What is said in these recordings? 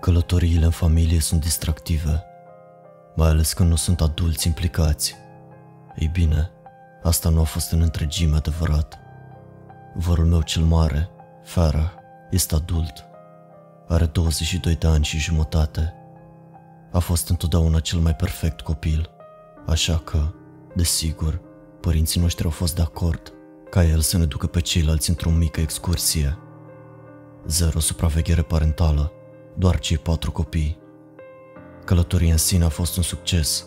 Călătoriile în familie sunt distractive, mai ales când nu sunt adulți implicați. Ei bine, asta nu a fost în întregime adevărat. Vărul meu cel mare, Farah, este adult. Are 22 de ani și jumătate. A fost întotdeauna cel mai perfect copil, așa că, desigur, părinții noștri au fost de acord ca el să ne ducă pe ceilalți într-o mică excursie. Zero supraveghere parentală, doar cei patru copii. Călătoria în sine a fost un succes.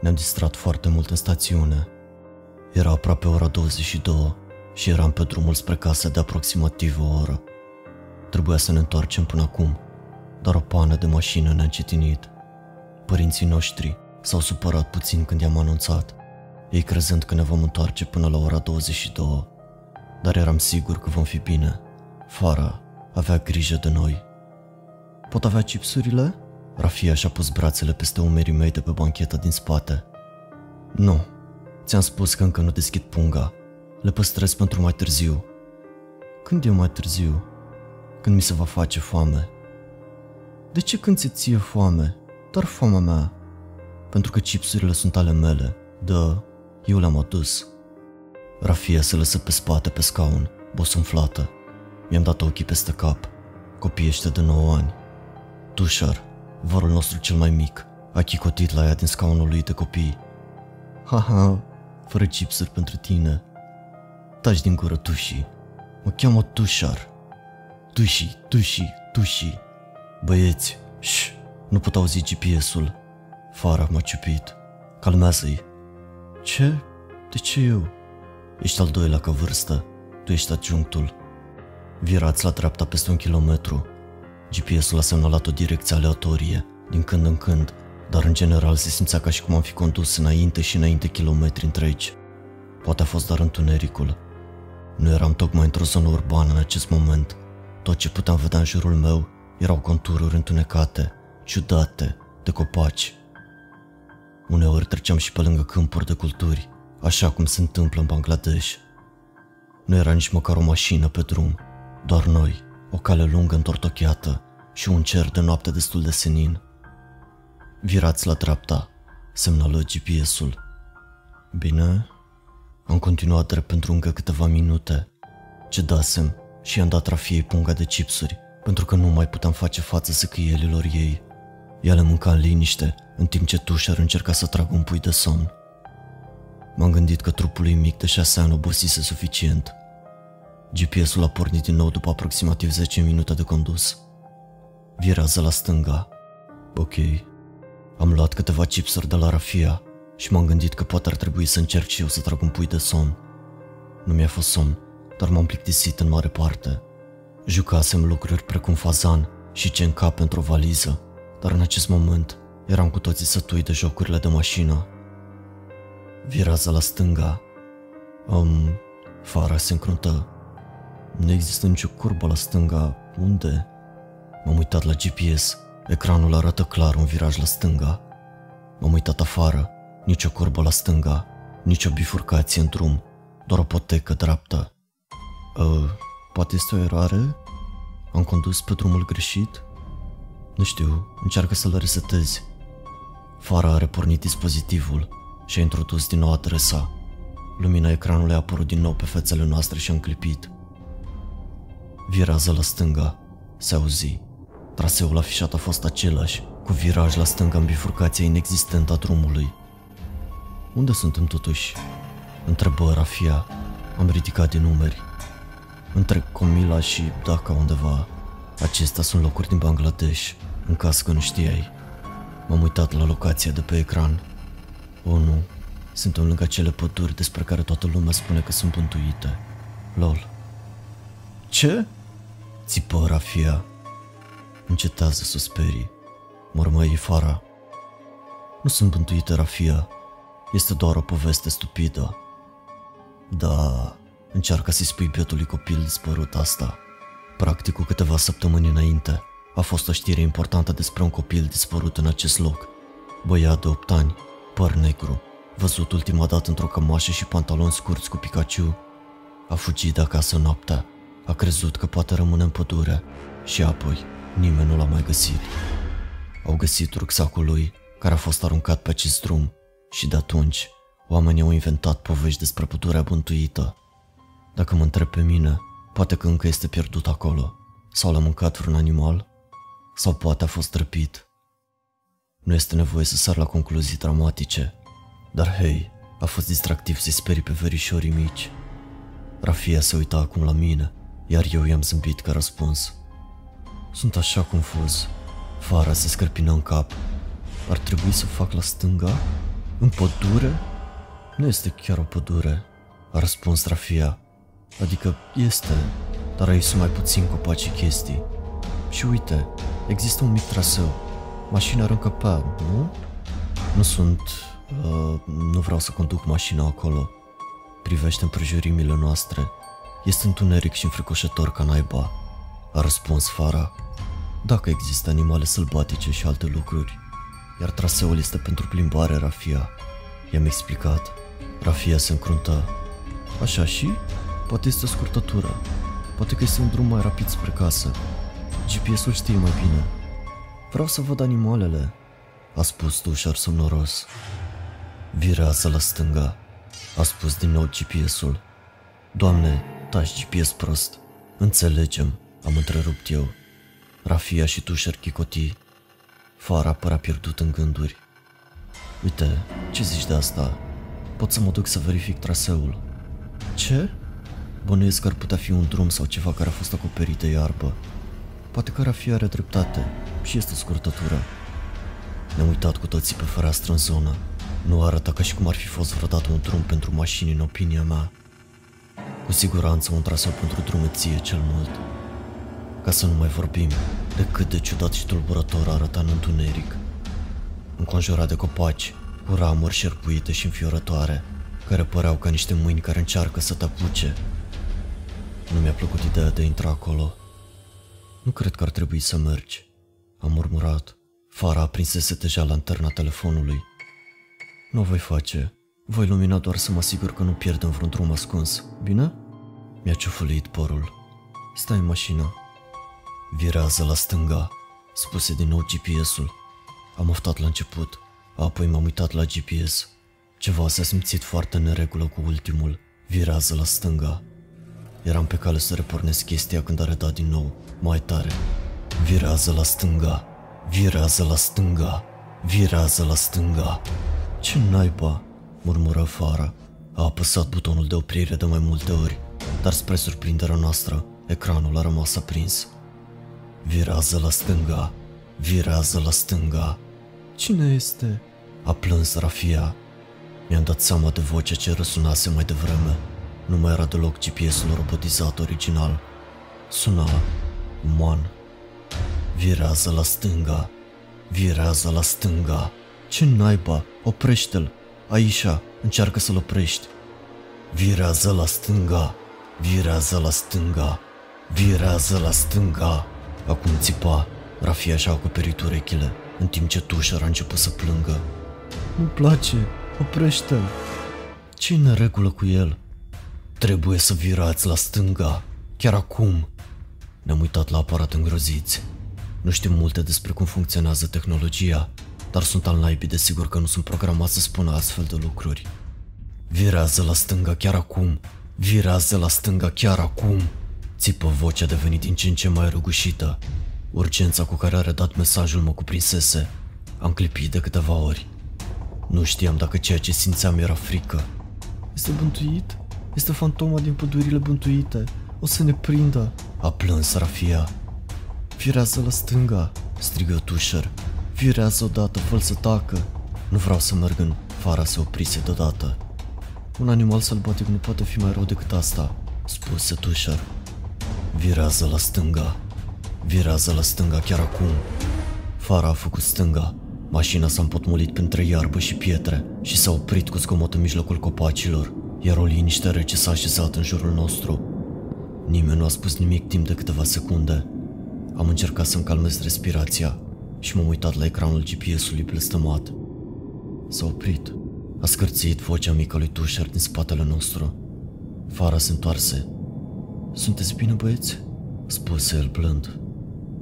Ne-am distrat foarte mult în stațiune. Era aproape ora 22 și eram pe drumul spre casă de aproximativ o oră. Trebuia să ne întoarcem până acum, dar o pană de mașină ne-a încetinit. Părinții noștri s-au supărat puțin când i-am anunțat, ei crezând că ne vom întoarce până la ora 22, dar eram sigur că vom fi bine. Fara avea grijă de noi. Pot avea chipsurile? Rafia și-a pus brațele peste umerii mei de pe bancheta din spate. Nu, ți-am spus că încă nu deschid punga. Le păstrez pentru mai târziu. Când e mai târziu? Când mi se va face foame. De ce când ți ție foame? Doar foamea mea. Pentru că chipsurile sunt ale mele. Da, eu le-am adus. Rafia se lăsă pe spate pe scaun, bosunflată. Mi-am dat ochii peste cap. Copiește de 9 ani. Tușar, vărul nostru cel mai mic, a chicotit la ea din scaunul lui de copii. Haha, fără chipsuri pentru tine. Taci din gură, Tuși. Mă cheamă Tușar. Tuși, Tuși, Tuși. Băieți, șș, nu pot auzi GPS-ul. Fara m-a ciupit. Calmează-i. Ce? De ce eu? Ești al doilea ca vârstă. Tu ești adjunctul. Virați la dreapta peste un kilometru. GPS-ul a semnalat o direcție aleatorie, din când în când, dar în general se simțea ca și cum am fi condus înainte și înainte kilometri întregi. Poate a fost doar întunericul. Nu eram tocmai într-o zonă urbană în acest moment. Tot ce puteam vedea în jurul meu erau contururi întunecate, ciudate, de copaci. Uneori treceam și pe lângă câmpuri de culturi, așa cum se întâmplă în Bangladesh. Nu era nici măcar o mașină pe drum, doar noi, o cale lungă întortocheată și un cer de noapte destul de senin. Virați la dreapta, semnală GPS-ul. Bine, am continuat drept pentru încă câteva minute. Ce dasem și i-am dat Rafiei punga de chipsuri, pentru că nu mai puteam face față săcâielilor ei. Ea le mânca în liniște, în timp ce Tușar încerca să tragă un pui de somn. M-am gândit că trupul lui mic de șase ani obosise suficient. GPS-ul a pornit din nou după aproximativ 10 minute de condus. Virează la stânga. Ok. Am luat câteva chipsuri de la Rafia și m-am gândit că poate ar trebui să încerc și eu să trag un pui de somn. Nu mi-a fost somn, dar m-am plictisit în mare parte. Jucasem lucruri precum fazan și ce în într-o valiză, dar în acest moment eram cu toții sătui de jocurile de mașină. Virează la stânga. Um, fara se încruntă. Nu există nicio curbă la stânga. Unde? M-am uitat la GPS. Ecranul arată clar un viraj la stânga. M-am uitat afară. Nici o curbă la stânga. Nici o bifurcație în drum. Doar o potecă dreaptă. Uh, poate este o eroare? Am condus pe drumul greșit? Nu știu, încearcă să-l resetezi. Fara a repornit dispozitivul și a introdus din nou adresa. Lumina ecranului a apărut din nou pe fețele noastre și a înclipit. Virează la stânga, se auzi. Traseul afișat a fost același, cu viraj la stânga în bifurcația inexistentă a drumului. Unde suntem totuși? Întrebă Rafia. Am ridicat din numeri. Între Comila și Dhaka undeva. Acestea sunt locuri din Bangladesh, în caz că nu știai. M-am uitat la locația de pe ecran. O, nu. Suntem lângă acele păduri despre care toată lumea spune că sunt bântuite. Lol. Ce? Țipă Rafia. Încetează să sperii. Mormăi Fara. Nu sunt bântuite, Rafia. Este doar o poveste stupidă. Da, încearcă să-i spui bietului copil dispărut asta. Practic cu câteva săptămâni înainte, a fost o știre importantă despre un copil dispărut în acest loc. Băiat de 8 ani, păr negru, văzut ultima dată într-o cămașă și pantaloni scurți cu Pikachu, a fugit de acasă noaptea, a crezut că poate rămâne în pădure și apoi Nimeni nu l-a mai găsit. Au găsit rucsacul lui, care a fost aruncat pe acest drum și de atunci oamenii au inventat povești despre pădurea bântuită. Dacă mă întreb pe mine, poate că încă este pierdut acolo, sau l-a mâncat vreun animal, sau poate a fost răpit. Nu este nevoie să sar la concluzii dramatice, dar hei, a fost distractiv să-i sperii pe verișorii mici. Rafia se uita acum la mine, iar eu i-am zâmbit ca răspuns. Sunt așa confuz. Vara se scărpină în cap. Ar trebui să fac la stânga? În pădure? Nu este chiar o pădure, a răspuns Rafia. Adică este, dar aici sunt mai puțin copaci și chestii. Și uite, există un mic traseu. Mașina ar încăpea, nu? Nu sunt... Uh, nu vreau să conduc mașina acolo. Privește împrejurimile noastre. Este întuneric și înfricoșător ca naiba. A răspuns Fara. Dacă există animale sălbatice și alte lucruri. Iar traseul este pentru plimbare, Rafia. I-am explicat. Rafia se încruntă. Așa și? Poate este o scurtătură. Poate că este un drum mai rapid spre casă. GPS-ul știe mai bine. Vreau să văd animalele, a spus tușar somnoros. Virează la stânga, a spus din nou GPS-ul. Doamne, taci GPS prost. Înțelegem, am întrerupt eu. Rafia și tușer chicotii. Fara părea pierdut în gânduri. Uite, ce zici de asta? Pot să mă duc să verific traseul. Ce? Bănuiesc că ar putea fi un drum sau ceva care a fost acoperit de iarbă. Poate că Rafia are dreptate și este o scurtătură. Ne-am uitat cu toții pe fereastră în zonă. Nu arăta ca și cum ar fi fost vreodată un drum pentru mașini în opinia mea. Cu siguranță un traseu pentru drumeție cel mult. Ca să nu mai vorbim de cât de ciudat și tulburător arăta în întuneric. Înconjurat de copaci, cu ramuri șerpuite și înfiorătoare, care păreau ca niște mâini care încearcă să te apuce. Nu mi-a plăcut ideea de a intra acolo. Nu cred că ar trebui să mergi, am murmurat. Fara aprinsese deja lanterna telefonului. Nu o voi face. Voi lumina doar să mă asigur că nu pierdem vreun drum ascuns, bine? Mi-a ciufăluit părul. Stai în mașină. Virează la stânga, spuse din nou GPS-ul. Am oftat la început, apoi m-am uitat la GPS. Ceva s-a simțit foarte neregulă cu ultimul. Virează la stânga. Eram pe cale să repornesc chestia când a redat din nou, mai tare. Virează la stânga, virează la stânga, virează la stânga. Ce naiba, murmură Fara. A apăsat butonul de oprire de mai multe ori, dar spre surprinderea noastră, ecranul a rămas aprins. Virează la stânga, virează la stânga. Cine este? A plâns Rafia. Mi-am dat seama de vocea ce răsunase mai devreme. Nu mai era deloc GPS-ul robotizat original. Suna uman. Virează la stânga, virează la stânga. Ce naiba, oprește-l. Aisha, încearcă să-l oprești. Virează la stânga, virează la stânga, virează la stânga. Acum țipa, Rafia și-a acoperit urechile, în timp ce tușăr a început să plângă. Nu place, oprește-l. ce în regulă cu el? Trebuie să virați la stânga, chiar acum. Ne-am uitat la aparat îngroziți. Nu știm multe despre cum funcționează tehnologia, dar sunt al naibii de sigur că nu sunt programat să spună astfel de lucruri. Virează la stânga chiar acum, virează la stânga chiar acum. Țipă vocea devenit din ce în ce mai răgușită. Urgența cu care a redat mesajul mă cuprinsese. Am clipit de câteva ori. Nu știam dacă ceea ce simțeam era frică. Este bântuit? Este fantoma din pădurile bântuite. O să ne prindă. A plâns Rafia. Virează la stânga, strigă Tușer. Virează odată, fă să tacă. Nu vreau să merg în fara se oprise deodată. Un animal sălbatic nu poate fi mai rău decât asta, spuse Tușer. Virează la stânga. Virează la stânga chiar acum. Fara a făcut stânga. Mașina s-a împotmolit printre iarbă și pietre și s-a oprit cu zgomot în mijlocul copacilor, iar o liniște rece s-a așezat în jurul nostru. Nimeni nu a spus nimic timp de câteva secunde. Am încercat să-mi calmez respirația și m-am uitat la ecranul GPS-ului blestemat. S-a oprit. A scârțit vocea mică lui Tușer din spatele nostru. Fara se întoarse. Sunteți bine, băieți? Spuse el blând.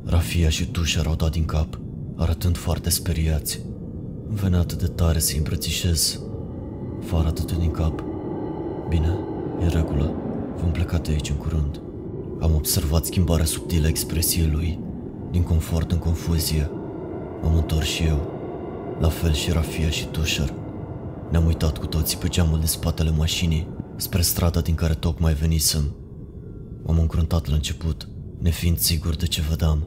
Rafia și Tușa au dat din cap, arătând foarte speriați. Îmi venea atât de tare să-i îmbrățișez. Fara atât din cap. Bine, e în regulă. Vom pleca de aici în curând. Am observat schimbarea subtilă a expresiei lui, din confort în confuzie. M-am întors și eu, la fel și Rafia și Tușar. Ne-am uitat cu toții pe geamul din spatele mașinii, spre strada din care tocmai venisem. M-am încruntat la început, nefiind sigur de ce vedeam.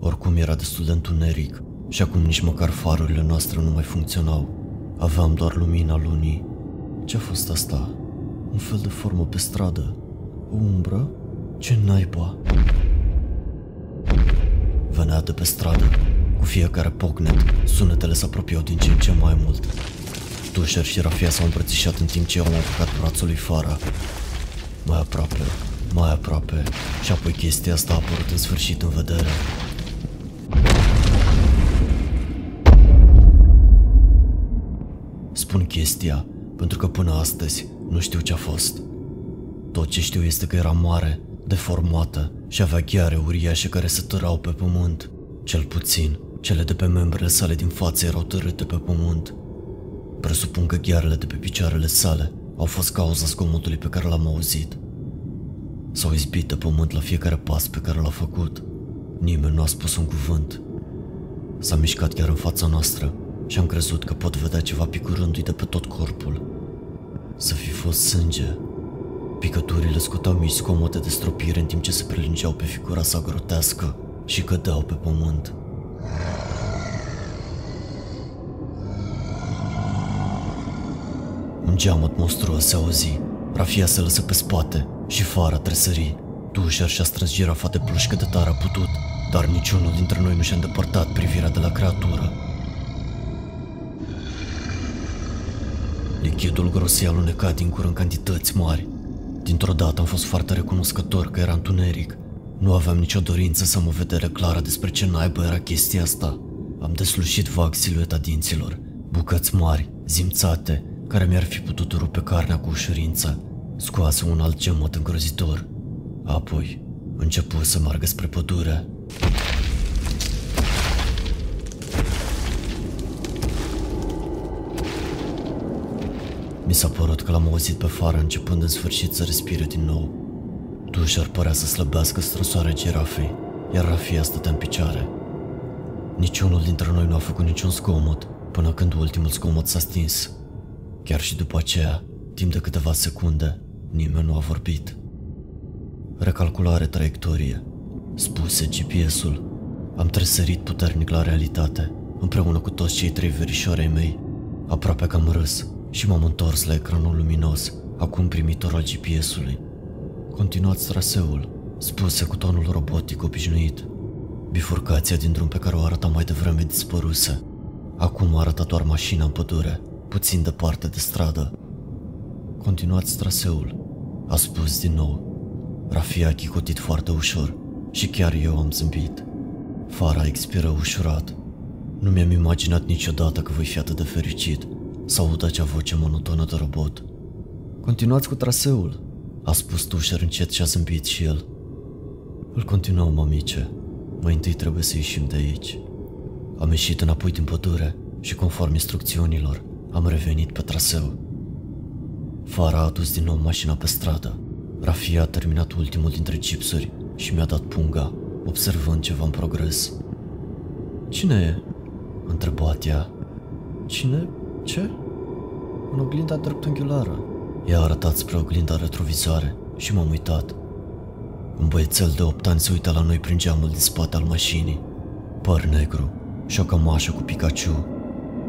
Oricum era destul de întuneric și acum nici măcar farurile noastre nu mai funcționau. Aveam doar lumina lunii. Ce-a fost asta? Un fel de formă pe stradă? O umbră? Ce naiba? Venea de pe stradă. Cu fiecare pocnet, sunetele se apropiau din ce în ce mai mult. Tușer și Rafia s-au îmbrățișat în timp ce eu am apucat brațul lui Fara. Mai aproape, mai aproape, și apoi chestia asta a apărut în sfârșit în vedere. Spun chestia, pentru că până astăzi nu știu ce a fost. Tot ce știu este că era mare, deformată și avea gheare uriașe care se tărau pe pământ. Cel puțin, cele de pe membrele sale din față erau târâte pe pământ. Presupun că ghearele de pe picioarele sale au fost cauza zgomotului pe care l-am auzit. S-au izbit de pământ la fiecare pas pe care l-a făcut. Nimeni nu a spus un cuvânt. S-a mișcat chiar în fața noastră și am crezut că pot vedea ceva picurându-i de pe tot corpul. Să fi fost sânge. Picăturile scoteau mici scomote de stropire în timp ce se prelungeau pe figura sa grotească și cădeau pe pământ. Un geamăt monstruos se auzi. Rafia se lăsă pe spate și fara tresări. Tușar și-a strâns girafa de plușcă de tare a putut, dar niciunul dintre noi nu și-a îndepărtat privirea de la creatură. Lichidul gros i-a alunecat din gură în cantități mari. Dintr-o dată am fost foarte recunoscător că era întuneric. Nu aveam nicio dorință să mă vedere clară despre ce naibă era chestia asta. Am deslușit vag silueta dinților, bucăți mari, zimțate, care mi-ar fi putut rupe carnea cu ușurință. Scoase un alt gemot îngrozitor. Apoi, începu să meargă spre pădure. Mi s-a părut că l-am auzit pe fară începând în sfârșit să respire din nou. Dușar părea să slăbească străsoarea girafei, iar Rafia stătea în picioare. Niciunul dintre noi nu a făcut niciun zgomot până când ultimul zgomot s-a stins. Chiar și după aceea, timp de câteva secunde, nimeni nu a vorbit. Recalculare traiectorie, spuse GPS-ul. Am tresărit puternic la realitate, împreună cu toți cei trei verișori ai mei. Aproape că am râs și m-am întors la ecranul luminos, acum primitor al GPS-ului. Continuați traseul, spuse cu tonul robotic obișnuit. Bifurcația din drum pe care o arăta mai devreme dispăruse. Acum arăta doar mașina în pădure, puțin departe de stradă. Continuați traseul, a spus din nou. Rafia a chicotit foarte ușor și chiar eu am zâmbit. Fara expiră ușurat. Nu mi-am imaginat niciodată că voi fi atât de fericit să aud acea voce monotonă de robot. Continuați cu traseul, a spus Tușer încet și a zâmbit și el. Îl continuăm, mamice. Mai întâi trebuie să ieșim de aici. Am ieșit înapoi din pădure și conform instrucțiunilor am revenit pe traseu. Fara a adus din nou mașina pe stradă. Rafia a terminat ultimul dintre chipsuri și mi-a dat punga, observând ceva în progres. Cine e? A întrebat ea. Cine? Ce? În oglinda dreptunghiulară. Ea a arătat spre oglinda retrovizoare și m-am uitat. Un băiețel de 8 ani se uită la noi prin geamul din spate al mașinii. Păr negru și o cămașă cu Pikachu.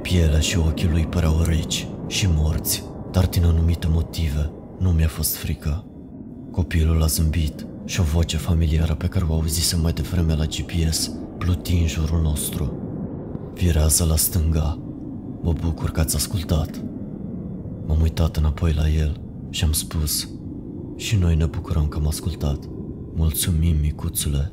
Pielea și ochii lui păreau reci și morți, dar din anumite motive nu mi-a fost frică. Copilul a zâmbit și o voce familiară pe care o auzisem mai devreme la GPS pluti în jurul nostru. Virează la stânga. Mă bucur că ați ascultat. M-am uitat înapoi la el și am spus Și noi ne bucurăm că am ascultat. Mulțumim, micuțule.